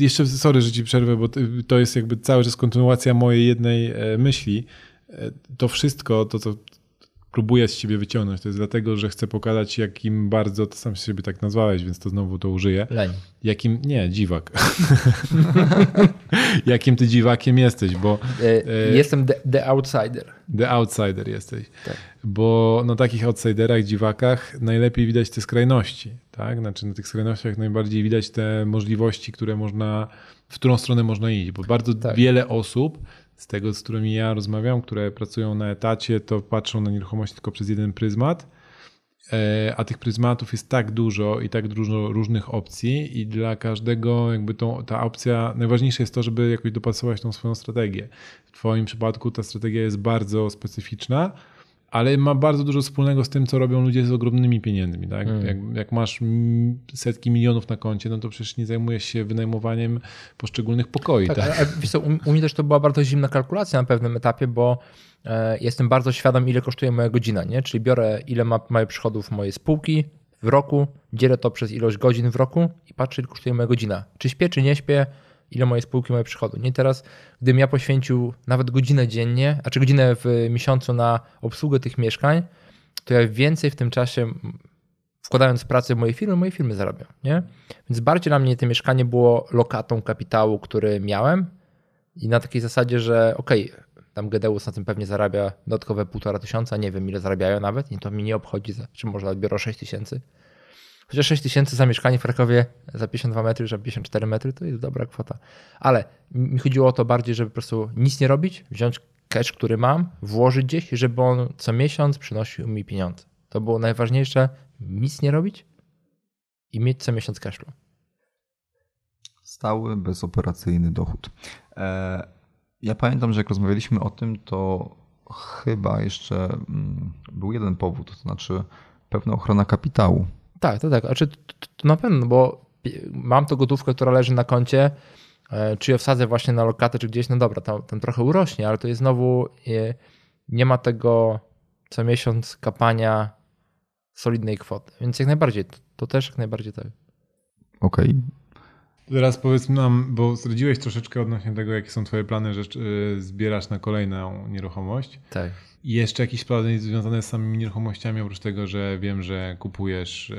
jeszcze, sorry, że ci przerwę, bo to jest jakby cały czas kontynuacja mojej jednej e, myśli. E, To wszystko, to co próbuję z ciebie wyciągnąć, to jest dlatego, że chcę pokazać, jakim bardzo, to sam siebie tak nazwałeś, więc to znowu to użyję. Leń. Jakim, nie, dziwak. Jakim ty dziwakiem jesteś, bo E, E, Jestem the, the outsider. the outsider jesteś. Tak. Bo na takich outsiderach, dziwakach najlepiej widać te skrajności. Tak? Znaczy na tych skrajnościach najbardziej widać te możliwości, które można, w którą stronę można iść. Bo bardzo Tak. wiele osób z tego, z którymi ja rozmawiam, które pracują na etacie, to patrzą na nieruchomości tylko przez jeden pryzmat. E, A tych pryzmatów jest tak dużo i tak dużo różnych opcji, i dla każdego, jakby tą, ta opcja, najważniejsze jest to, żeby jakoś dopasować tą swoją strategię. W Twoim przypadku ta strategia jest bardzo specyficzna, ale ma bardzo dużo wspólnego z tym, co robią ludzie z ogromnymi pieniędzmi. Tak? Mm. Jak, jak masz setki milionów na koncie, no to przecież nie zajmujesz się wynajmowaniem poszczególnych pokoi. Tak, Tak, a, wiesz co, u, u mnie też to była bardzo zimna kalkulacja na pewnym etapie, bo e, jestem bardzo świadom, ile kosztuje moja godzina, nie? Czyli biorę, ile ma, mają przychodów moje spółki w roku, dzielę to przez ilość godzin w roku i patrzę, ile kosztuje moja godzina. Czy śpię, czy nie śpię, ile moje spółki mają przychodu. Nie teraz, gdybym ja poświęcił nawet godzinę dziennie, a czy godzinę w miesiącu na obsługę tych mieszkań, to ja więcej w tym czasie wkładając pracę w moje firmy, moje firmy zarabiam. Nie? Więc bardziej dla mnie to mieszkanie było lokatą kapitału, który miałem i na takiej zasadzie, że okej, tam Gedeus na tym pewnie zarabia dodatkowe półtora tysiąca, nie wiem ile zarabiają nawet i to mi nie obchodzi, czy może odbiorą 6 tysięcy. Chociaż 6 tysięcy za mieszkanie w Krakowie za 52 metry, za 54 metry to jest dobra kwota. Ale mi chodziło o to bardziej, żeby po prostu nic nie robić, wziąć cash, który mam, włożyć gdzieś, żeby on co miesiąc przynosił mi pieniądze. To było najważniejsze, nic nie robić i mieć co miesiąc cashflow. Stały, bezoperacyjny dochód. E, ja pamiętam, że jak rozmawialiśmy o tym, to chyba jeszcze mm, był jeden powód, to znaczy pewna ochrona kapitału. Tak, to tak. Znaczy, to, to na pewno, bo mam to gotówkę, która leży na koncie, e, czy ją wsadzę właśnie na lokatę, czy gdzieś, no dobra, tam, tam trochę urośnie, ale to jest znowu, e, nie ma tego co miesiąc kapania solidnej kwoty. Więc jak najbardziej, to, to też jak najbardziej tak. Okej. Okay. Teraz powiedz nam, bo zdradziłeś troszeczkę odnośnie tego, jakie są twoje plany, że y, zbierasz na kolejną nieruchomość. Tak. I jeszcze jakieś plany związane z samymi nieruchomościami, oprócz tego, że wiem, że kupujesz,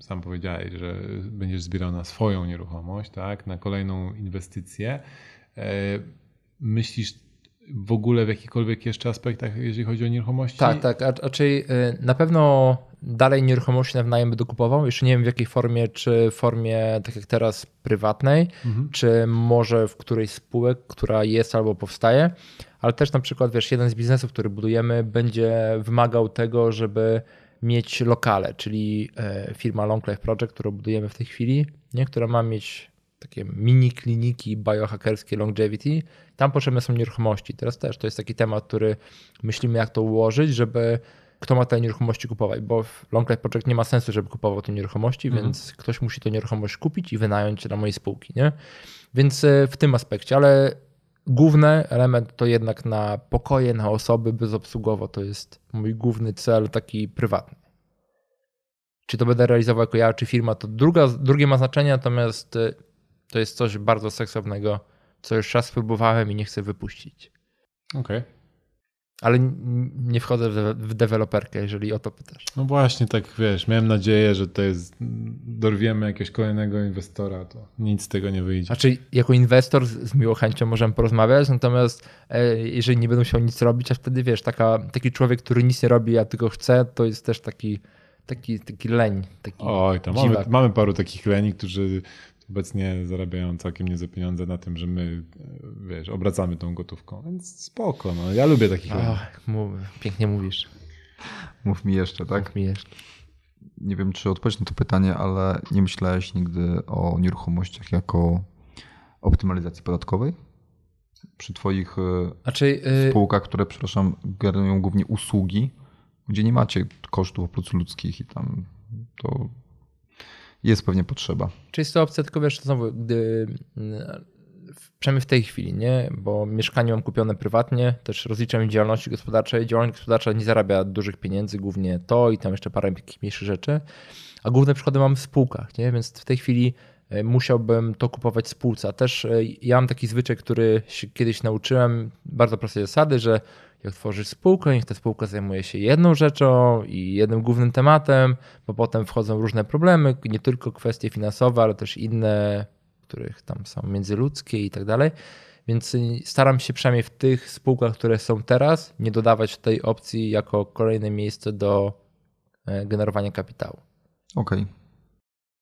sam powiedziałeś, że będziesz zbierał na swoją nieruchomość, tak, na kolejną inwestycję. E, myślisz w ogóle w jakichkolwiek jeszcze aspektach, jeżeli chodzi o nieruchomości? Tak, tak. A, raczej y, na pewno dalej nieruchomości na wynajem będę kupował. Jeszcze nie wiem w jakiej formie, czy w formie tak jak teraz prywatnej, mhm. czy może w którejś spółek, która jest albo powstaje. Ale też na przykład, wiesz, jeden z biznesów, który budujemy, będzie wymagał tego, żeby mieć lokale, czyli e, firma Long Life Project, którą budujemy w tej chwili, nie? która ma mieć takie mini kliniki biohackerskie longevity. Tam potrzebne są nieruchomości. Teraz też to jest taki temat, który myślimy, jak to ułożyć, żeby kto ma te nieruchomości kupować, bo w Long Life Project nie ma sensu, żeby kupował te nieruchomości, mhm. więc ktoś musi tę nieruchomość kupić i wynająć na mojej spółki. Nie? Więc e, w tym aspekcie, ale główny element to jednak na pokoje, na osoby bezobsługowo to jest mój główny cel taki prywatny. Czy to będę realizował jako ja, czy firma, to druga, drugie ma znaczenie, natomiast e, to jest coś bardzo seksownego, co już raz spróbowałem i nie chcę wypuścić. Okej. Okay. Ale nie wchodzę w deweloperkę, jeżeli o to pytasz. No właśnie, tak wiesz, miałem nadzieję, że to jest, dorwiemy jakiegoś kolejnego inwestora, to nic z tego nie wyjdzie. Znaczy, jako inwestor z, z miłą chęcią możemy porozmawiać, natomiast e, jeżeli nie będą musiał nic robić, a wtedy wiesz, taka, taki człowiek, który nic nie robi, a tylko chce, to jest też taki, taki, taki leń. Taki Oj, tam mamy, mamy paru takich leni, którzy obecnie zarabiają całkiem niezłe pieniądze na tym, że my, wiesz, obracamy tą gotówką, więc spoko, no. Ja lubię takich ludzi. Mów, pięknie mówisz. Mów mi jeszcze, tak? Mów mi jeszcze. Nie wiem, czy odpowiedź na to pytanie, ale nie myślałeś nigdy o nieruchomościach jako optymalizacji podatkowej? Przy twoich znaczy, yy... spółkach, które, przepraszam, generują głównie usługi, gdzie nie macie kosztów prostu ludzkich i tam to jest pewnie potrzeba. Czy jest to opcja, tylko wiesz, znowu, gdy, przynajmniej w tej chwili, nie? Bo mieszkanie mam kupione prywatnie, też rozliczam działalności gospodarczej. Działalność gospodarcza nie zarabia dużych pieniędzy, głównie to i tam jeszcze parę mniejszych rzeczy, a główne przychody mam w spółkach, nie? Więc w tej chwili e, musiałbym to kupować spółce. A też e, ja mam taki zwyczaj, który się kiedyś nauczyłem, bardzo prostej zasady, że jak tworzysz spółkę, niech ta spółka zajmuje się jedną rzeczą i jednym głównym tematem, bo potem wchodzą różne problemy, nie tylko kwestie finansowe, ale też inne, których tam są międzyludzkie i tak dalej. Więc staram się przynajmniej w tych spółkach, które są teraz, nie dodawać tej opcji jako kolejne miejsce do e, generowania kapitału. Okej. Okay.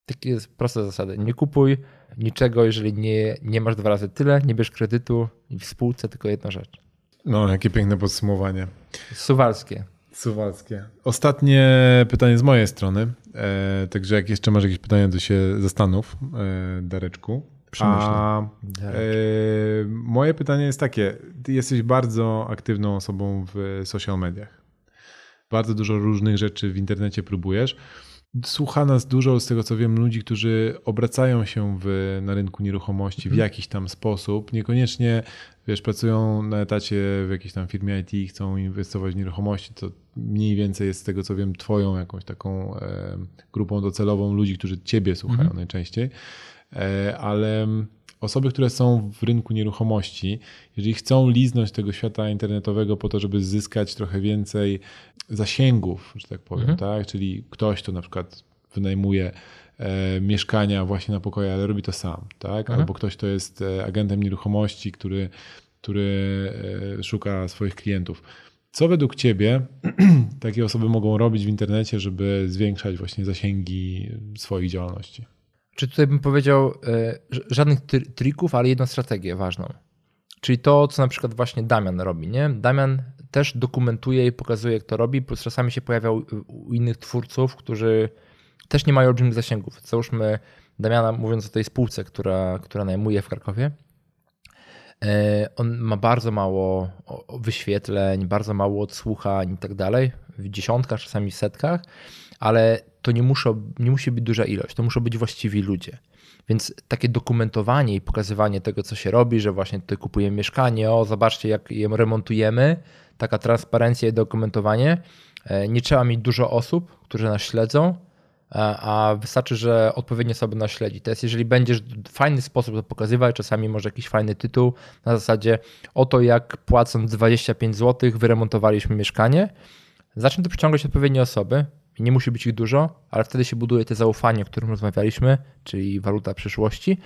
Takie jest proste zasady. Nie kupuj niczego, jeżeli nie, nie masz dwa razy tyle, nie bierz kredytu i w spółce tylko jedna rzecz. No, jakie piękne podsumowanie. Suwalskie. Suwalskie. Ostatnie pytanie z mojej strony. E, także jak jeszcze masz jakieś pytania, to się zastanów, e, Dareczku. A, e, moje pytanie jest takie. Ty jesteś bardzo aktywną osobą w social mediach. Bardzo dużo różnych rzeczy w internecie próbujesz. Słucha nas dużo, z tego co wiem, ludzi, którzy obracają się w, na rynku nieruchomości w mhm. jakiś tam sposób. Niekoniecznie, wiesz, pracują na etacie w jakiejś tam firmie IT i chcą inwestować w nieruchomości. To mniej więcej jest z tego co wiem, twoją jakąś taką e, grupą docelową ludzi, którzy ciebie słuchają mhm. najczęściej. E, ale osoby, które są w rynku nieruchomości, jeżeli chcą liznąć tego świata internetowego po to, żeby zyskać trochę więcej zasięgów, że tak powiem, mhm. tak? Czyli ktoś, kto na przykład wynajmuje e, mieszkania właśnie na pokoje, ale robi to sam, tak? Mhm. Albo ktoś, kto jest e, agentem nieruchomości, który, który e, szuka swoich klientów. Co według Ciebie takie osoby mogą robić w internecie, żeby zwiększać właśnie zasięgi swoich działalności? Czy tutaj bym powiedział e, żadnych trików, ale jedną strategię ważną. Czyli to, co na przykład właśnie Damian robi. Nie? Damian też dokumentuje i pokazuje, jak to robi, czasami się pojawia u, u innych twórców, którzy też nie mają olbrzymich zasięgów. Załóżmy Damiana, mówiąc o tej spółce, która, która najmuje w Krakowie, e, on ma bardzo mało wyświetleń, bardzo mało odsłuchań i tak dalej, w dziesiątkach, czasami w setkach, ale to nie, muszą, nie musi być duża ilość, to muszą być właściwi ludzie. Więc takie dokumentowanie i pokazywanie tego, co się robi, że właśnie tutaj kupujemy mieszkanie, o zobaczcie, jak je remontujemy, taka transparencja i dokumentowanie. E, nie trzeba mieć dużo osób, które nas śledzą, a wystarczy, że odpowiednie osoby nas śledzi. To jest, jeżeli będziesz w fajny sposób to pokazywać, czasami może jakiś fajny tytuł na zasadzie oto jak płacąc 25 zł wyremontowaliśmy mieszkanie, zacznie to przyciągać odpowiednie osoby, nie musi być ich dużo, ale wtedy się buduje te zaufanie, o którym rozmawialiśmy, czyli waluta przyszłości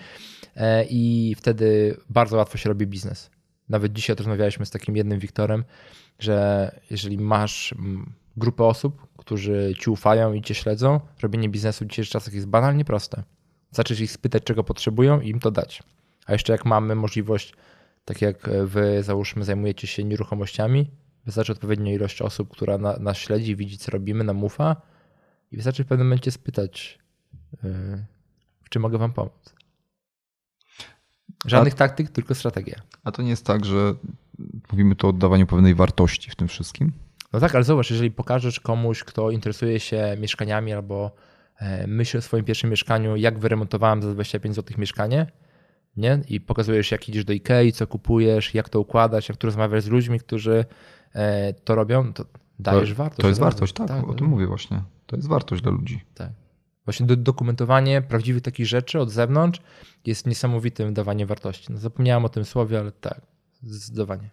e, i wtedy bardzo łatwo się robi biznes. Nawet dzisiaj rozmawialiśmy z takim jednym Wiktorem, że jeżeli masz mm, grupę osób, którzy ci ufają i cię śledzą, robienie biznesu w dzisiejszych czasach jest banalnie proste. Zacząć ich spytać, czego potrzebują i im to dać. A jeszcze jak mamy możliwość, tak jak wy załóżmy zajmujecie się nieruchomościami, wystarczy odpowiednia ilość osób, która na, nas śledzi, widzi co robimy, nam ufa i wystarczy w pewnym momencie spytać, yy, w czym mogę wam pomóc. Żadnych a, taktyk, tylko strategia. A to nie jest tak, że mówimy tu o oddawaniu pewnej wartości w tym wszystkim? No tak, ale zobacz, jeżeli pokażesz komuś, kto interesuje się mieszkaniami albo e, myśli o swoim pierwszym mieszkaniu, jak wyremontowałem za 25 zł mieszkanie, nie? I pokazujesz, jak idziesz do Ikei, co kupujesz, jak to układać, jak tu rozmawiasz z ludźmi, którzy to robią, to dajesz to, wartość. To jest wartość, tak, tak, o tym mówię właśnie. To jest wartość dla ludzi. Tak. Właśnie do, dokumentowanie prawdziwych takich rzeczy od zewnątrz jest niesamowitym dawaniem wartości. No, zapomniałem o tym słowie, ale tak, zdecydowanie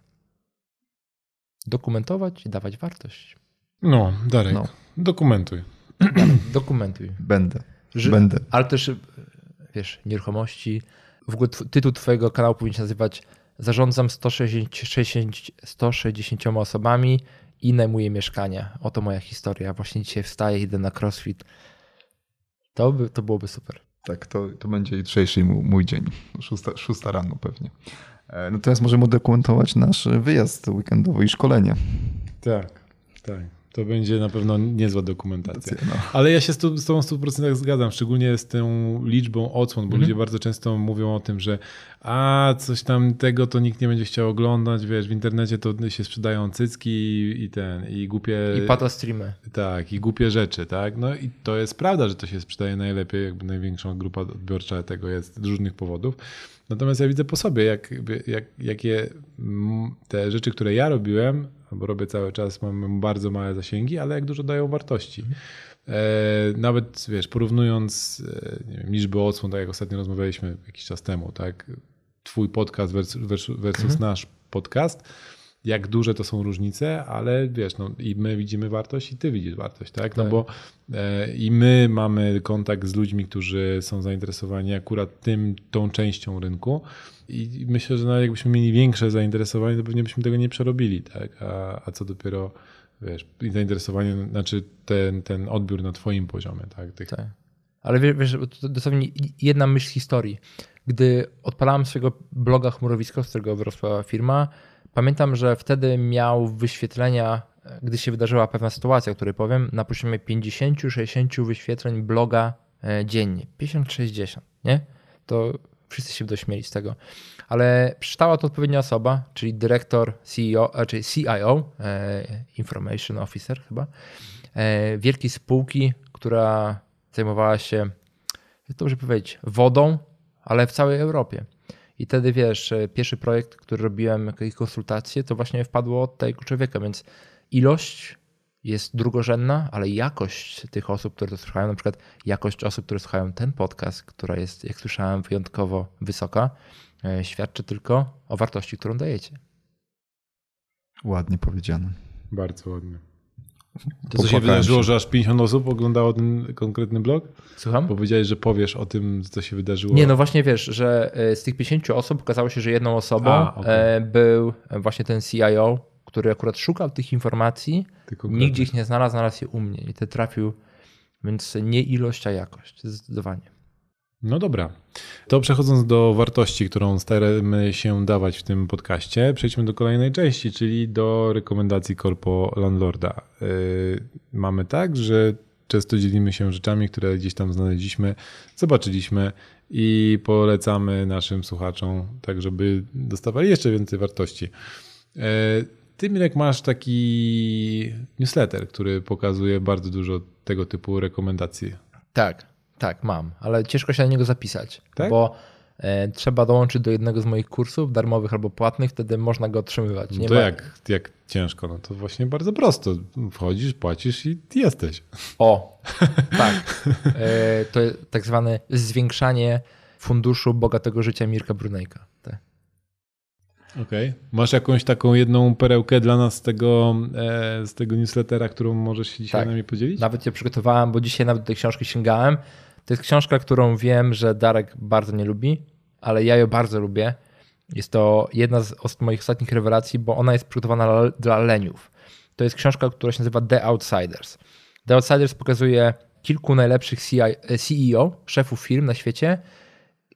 dokumentować i dawać wartość. No, Darek, no. dokumentuj. dokumentuj. Będę. Że, Będę. Ale też, wiesz, nieruchomości. W ogóle tytuł twojego kanału powinien się nazywać Zarządzam 160, 160 osobami i najmuję mieszkania. Oto moja historia. Właśnie dzisiaj wstaję, idę na crossfit. To, by, to byłoby super. Tak, to, to będzie jutrzejszy mój dzień. Szósta, szósta rano pewnie. E, no teraz możemy udokumentować nasz wyjazd weekendowy i szkolenie. Tak, tak. To będzie na pewno niezła dokumentacja. No. Ale ja się z, z Tobą w 100% zgadzam, szczególnie z tą liczbą odsłon, bo mhm. ludzie bardzo często mówią o tym, że a coś tam tego to nikt nie będzie chciał oglądać, wiesz, w internecie to się sprzedają cycki i, i ten, i głupie... I patostreamy. Tak, i głupie rzeczy, tak? No i to jest prawda, że to się sprzedaje najlepiej, jakby największą grupa odbiorcza tego jest z różnych powodów. Natomiast ja widzę po sobie, jak, jak, jakie te rzeczy, które ja robiłem, bo robię cały czas, mam bardzo małe zasięgi, ale jak dużo dają wartości. E, nawet wiesz, porównując e, wiem, liczbę odsłon, tak jak ostatnio rozmawialiśmy jakiś czas temu, tak? Twój podcast versus, versus mhm. nasz podcast jak duże to są różnice, ale wiesz, no i my widzimy wartość i ty widzisz wartość, tak? No tak. bo e, i my mamy kontakt z ludźmi, którzy są zainteresowani akurat tym, tą częścią rynku i myślę, że nawet jakbyśmy mieli większe zainteresowanie, to pewnie byśmy tego nie przerobili, tak? A, a co dopiero wiesz, zainteresowanie, znaczy ten, ten odbiór na twoim poziomie, tak? Tych... tak. Ale wiesz, wiesz, to dosłownie jedna myśl historii. Gdy odpalałem swojego bloga chmurowisko, z którego wyrosła firma, Pamiętam, że wtedy miał wyświetlenia, gdy się wydarzyła pewna sytuacja, o której powiem, na poziomie 50-60 wyświetleń bloga e, dziennie. 50-60, nie? To wszyscy się dośmieli z tego. Ale przeczytała to odpowiednia osoba, czyli dyrektor CEO, e, czyli CIO, e, Information Officer chyba, wielkiej spółki, która zajmowała się, jak to może powiedzieć, wodą, ale w całej Europie. I wtedy wiesz, pierwszy projekt, który robiłem, jakieś konsultacje, to właśnie wpadło od tego człowieka, więc ilość jest drugorzędna, ale jakość tych osób, które to słuchają, na przykład jakość osób, które słuchają ten podcast, która jest, jak słyszałem, wyjątkowo wysoka, e, świadczy tylko o wartości, którą dajecie. Ładnie powiedziane. Bardzo ładnie. To co się wydarzyło, się. że aż 50 osób oglądało ten konkretny blog? Słucham? Powiedziałeś, że powiesz o tym, co się wydarzyło. Nie, no właśnie wiesz, że e, z tych 50 osób okazało się, że jedną osobą A, okay. E, był właśnie ten CIO, który akurat szukał tych informacji, Tylko nigdzie ich nie znalazł, znalazł je u mnie i te trafił, więc nie ilość, a jakość, zdecydowanie. No dobra. To przechodząc do wartości, którą staramy się dawać w tym podcaście, przejdźmy do kolejnej części, czyli do rekomendacji Corpo Landlorda. Yy, mamy tak, że często dzielimy się rzeczami, które gdzieś tam znaleźliśmy, zobaczyliśmy i polecamy naszym słuchaczom, tak żeby dostawali jeszcze więcej wartości. Ty, Mirek, masz taki newsletter, który pokazuje bardzo dużo tego typu rekomendacji. Tak, tak, mam, ale ciężko się na niego zapisać, Tak? bo e, trzeba dołączyć do jednego z moich kursów, darmowych albo płatnych, wtedy można go otrzymywać. No Nie to ma... jak, jak ciężko? No to właśnie bardzo prosto. Wchodzisz, płacisz i jesteś. O, tak. E, to jest tak zwane zwiększanie funduszu bogatego życia Mirka Brunejka. Okej. Masz jakąś taką jedną perełkę dla nas z tego, e, z tego newslettera, którą możesz się dzisiaj Tak. nami podzielić? Nawet je przygotowałem, bo dzisiaj nawet do tej książki sięgałem. To jest książka, którą wiem, że Darek bardzo nie lubi, ale ja ją bardzo lubię. Jest to jedna z moich ostatnich rewelacji, bo ona jest przygotowana dla- leniów. To jest książka, która się nazywa The Outsiders. The Outsiders pokazuje kilku najlepszych CI, e, CEO, szefów firm na świecie,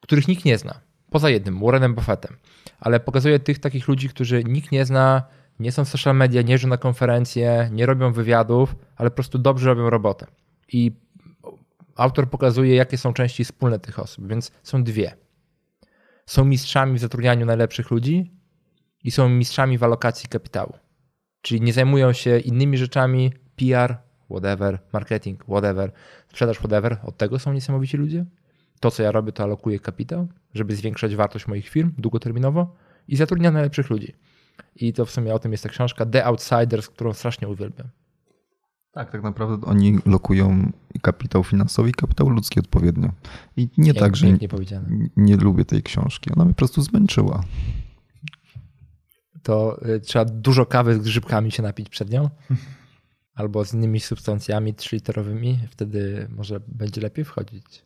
których nikt nie zna. Poza jednym, Warrenem Buffettem. Ale pokazuje tych takich ludzi, którzy nikt nie zna, nie są w social media, nie jeżdżą na konferencje, nie robią wywiadów, ale po prostu dobrze robią robotę. I autor pokazuje, jakie są części wspólne tych osób, więc są dwie. Są mistrzami w zatrudnianiu najlepszych ludzi i są mistrzami w alokacji kapitału. Czyli nie zajmują się innymi rzeczami, PR, whatever, marketing, whatever, sprzedaż, whatever. Od tego są niesamowici ludzie. To, co ja robię, to alokuję kapitał, żeby zwiększać wartość moich firm długoterminowo i zatrudniam najlepszych ludzi. I to w sumie o tym jest ta książka The Outsiders, którą strasznie uwielbiam. Tak, tak naprawdę oni lokują kapitał finansowy i kapitał ludzki odpowiednio. I nie tak, że Pięknie powiedziane. n- nie lubię tej książki. Ona mnie po prostu zmęczyła. To y, trzeba dużo kawy z grzybkami się napić przed nią. Albo z innymi substancjami trzyliterowymi, wtedy może będzie lepiej wchodzić.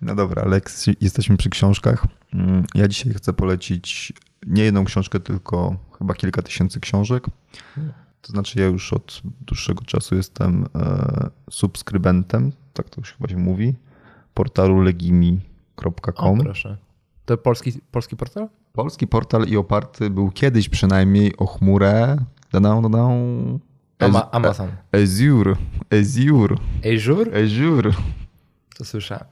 No dobra, ale jak jesteśmy przy książkach, mm, ja dzisiaj chcę polecić nie jedną książkę, tylko chyba kilka tysięcy książek. To znaczy ja już od dłuższego czasu jestem e, subskrybentem, tak to już chyba się mówi, portalu O, legimi.com. proszę. To polski, polski portal? Polski portal i oparty był kiedyś przynajmniej o chmurę. Dadą. Ama, Amazon. Azure. Azure. Azure? Azure. To słyszałem.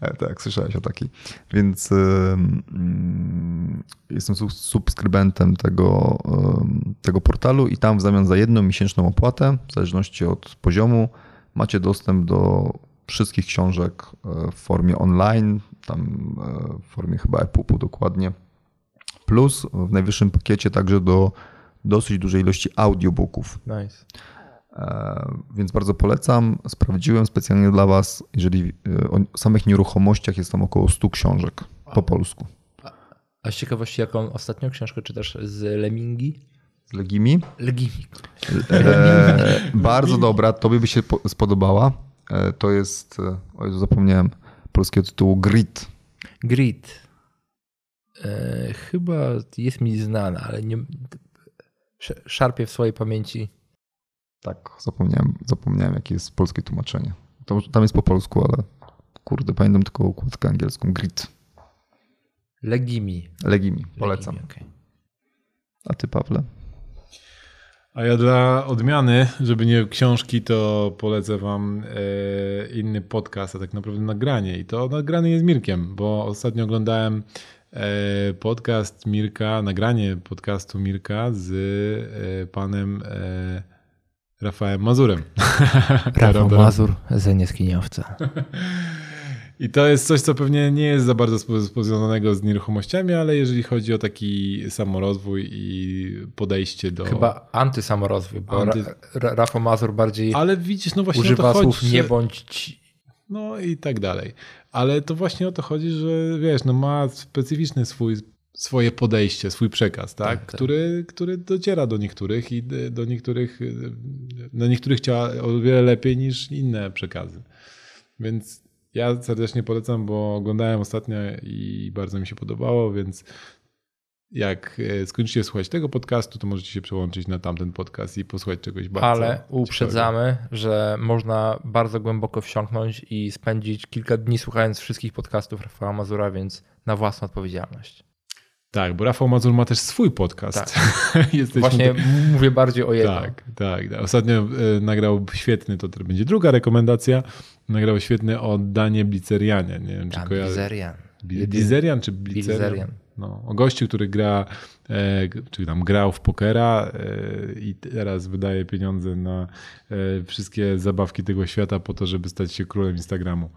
E, Tak, słyszałeś o takiej. Więc mm, jestem sub- subskrybentem tego, tego portalu i tam w zamian za jedną miesięczną opłatę, w zależności od poziomu, macie dostęp do wszystkich książek e, w formie online, tam e, w formie chyba EPUB-u dokładnie. Plus w najwyższym pakiecie także do dosyć dużej ilości audiobooków. Nice. E, Więc bardzo polecam. Sprawdziłem specjalnie dla Was, jeżeli e, o samych nieruchomościach jest tam około 100 książek po polsku. A z ciekawości, jaką ostatnią książkę czytasz z Lemingi? Z Legimi. Legimi. E, bardzo dobra, Tobie by się po- spodobała. E, To jest, e, o Jezu, zapomniałem polskiego tytułu, Grit. Grid. E, chyba jest mi znana, ale nie sz- szarpię w swojej pamięci. Tak, zapomniałem, zapomniałem jakie jest polskie tłumaczenie. To, tam jest po polsku, ale kurde, pamiętam tylko układkę angielską. Grit. Legimi. Legimi, polecam. Legimi, okej. A Ty, Pawle? A ja dla odmiany, żeby nie książki, to polecę wam e, inny podcast, a tak naprawdę nagranie. I to nagranie jest Mirkiem, bo ostatnio oglądałem e, podcast Mirka, nagranie podcastu Mirka z e, panem e, Rafałem Mazurem. Dobra. Mazur, ze nieskiniowca. I to jest coś, co pewnie nie jest za bardzo związanego z nieruchomościami, ale jeżeli chodzi o taki samorozwój i podejście do... Chyba antysamorozwój, bo Anty- Ra- Ra- Rafał Mazur bardziej Ale widzisz, no właśnie używa to chodzi, słów nie bądź ci. No i tak dalej. Ale to właśnie o to chodzi, że wiesz, no ma specyficzny swój, swoje podejście, swój przekaz, tak? Tak, tak. Który, który dociera do niektórych i do niektórych, do niektórych działa o wiele lepiej niż inne przekazy. Więc ja serdecznie polecam, bo oglądałem ostatnio i bardzo mi się podobało, więc jak e, skończycie słuchać tego podcastu, to możecie się przełączyć na tamten podcast i posłuchać czegoś bardzo Ale uprzedzamy, ciekawego. że można bardzo głęboko wsiąknąć i spędzić kilka dni słuchając wszystkich podcastów Rafała Mazura, więc na własną odpowiedzialność. Tak, bo Rafał Mazur ma też swój podcast. Tak. Właśnie mówię bardziej o jego. Tak, tak. tak. Ostatnio e, nagrał świetny, to będzie druga rekomendacja, nagrał świetny o Danie Blicerianie. Nie wiem, czy Dan Blizerian. Blizerian czy Blicerian? No, o gościu, który gra, e, czy tam grał w pokera e, i teraz wydaje pieniądze na wszystkie zabawki tego świata po to, żeby stać się królem Instagramu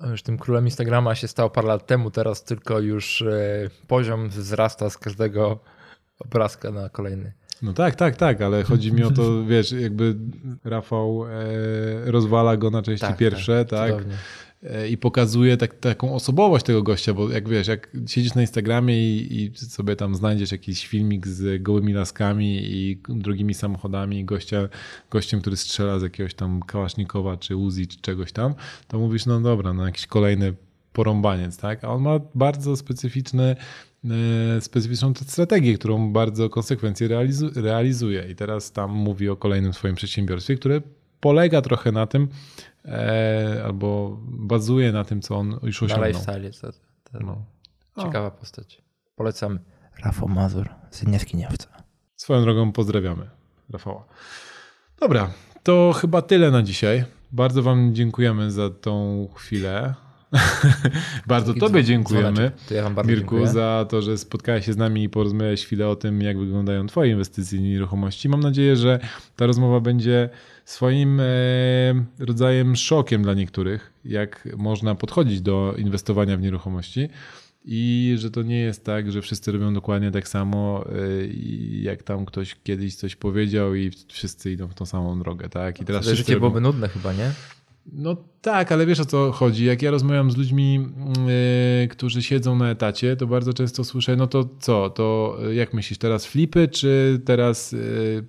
już tym królem Instagrama się stał parę lat temu, teraz tylko już e, poziom wzrasta z każdego obrazka na kolejny. No tak, tak, tak, ale chodzi mi o to, wiesz, jakby Rafał e, rozwala go na części tak, pierwsze, tak? tak? E, i pokazuje tak, taką osobowość tego gościa, bo jak wiesz, jak siedzisz na Instagramie i, i, sobie tam znajdziesz jakiś filmik z gołymi laskami i drogimi samochodami gościa, gościem, który strzela z jakiegoś tam kałasznikowa czy Uzi czy czegoś tam, to mówisz, no dobra, no jakiś kolejny porąbaniec, tak? A on ma bardzo specyficzny e, specyficzną strategię, którą bardzo konsekwencje realizu realizuje. I teraz tam mówi o kolejnym swoim przedsiębiorstwie, które polega trochę na tym, e, albo bazuje na tym, co on już osiągnął. Na lifestyle to, to no. ciekawa o. postać. Polecam Rafał Mazur z Niewca. Swoją drogą pozdrawiamy Rafała. Dobra, to chyba tyle na dzisiaj. Bardzo Wam dziękujemy za tą chwilę. bardzo Tobie dziękujemy, to ja bardzo Mirku, dziękuję. za to, że spotkałeś się z nami i porozmawiałeś chwilę o tym, jak wyglądają Twoje inwestycje w nieruchomości. Mam nadzieję, że ta rozmowa będzie swoim e, rodzajem szokiem dla niektórych, jak można podchodzić do inwestowania w nieruchomości. I że to nie jest tak, że wszyscy robią dokładnie tak samo, e, jak tam ktoś kiedyś coś powiedział i wszyscy idą w tą samą drogę, tak? I teraz życie robią... byłoby nudne chyba, nie? No tak, ale wiesz o co chodzi. Jak ja rozmawiam z ludźmi, yy, którzy siedzą na etacie, to bardzo często słyszę, no to co, to jak myślisz, teraz flipy, czy teraz yy,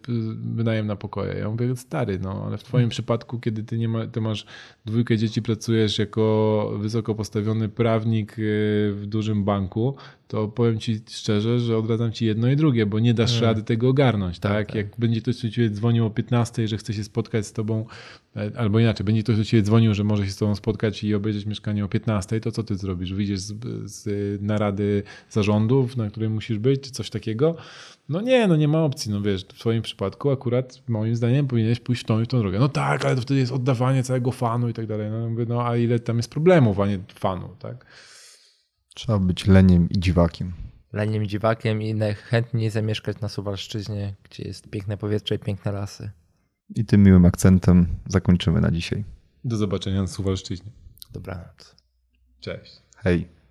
wynajem na pokoje? Ja mówię, stary, no ale w twoim hmm. przypadku, kiedy ty, nie ma, ty masz dwójkę dzieci, pracujesz jako wysoko postawiony prawnik yy, w dużym banku, to powiem ci szczerze, że odradzam ci jedno i drugie, bo nie dasz hmm. rady tego ogarnąć, tak? tak? tak. Jak będzie ktoś do ciebie dzwonił o 15, że chce się spotkać z tobą, e, albo inaczej, będzie ktoś do ciebie dzwonił, że może się z tobą spotkać i obejrzeć mieszkanie o 15, to co ty zrobisz? Wyjdziesz z, z narady zarządów, na której musisz być, czy coś takiego? No nie, no nie ma opcji, no wiesz, w swoim przypadku akurat moim zdaniem powinieneś pójść w tą i w tą drogę. No tak, ale to wtedy jest oddawanie całego fanu i tak dalej. No, mówię, no a ile tam jest problemów, a nie fanu, tak? Trzeba być leniem i dziwakiem. Leniem i dziwakiem i chętniej zamieszkać na Suwalszczyźnie, gdzie jest piękne powietrze i piękne lasy. I tym miłym akcentem zakończymy na dzisiaj. Do zobaczenia na Suwalszczyźnie. Dobranoc. Cześć. Hej.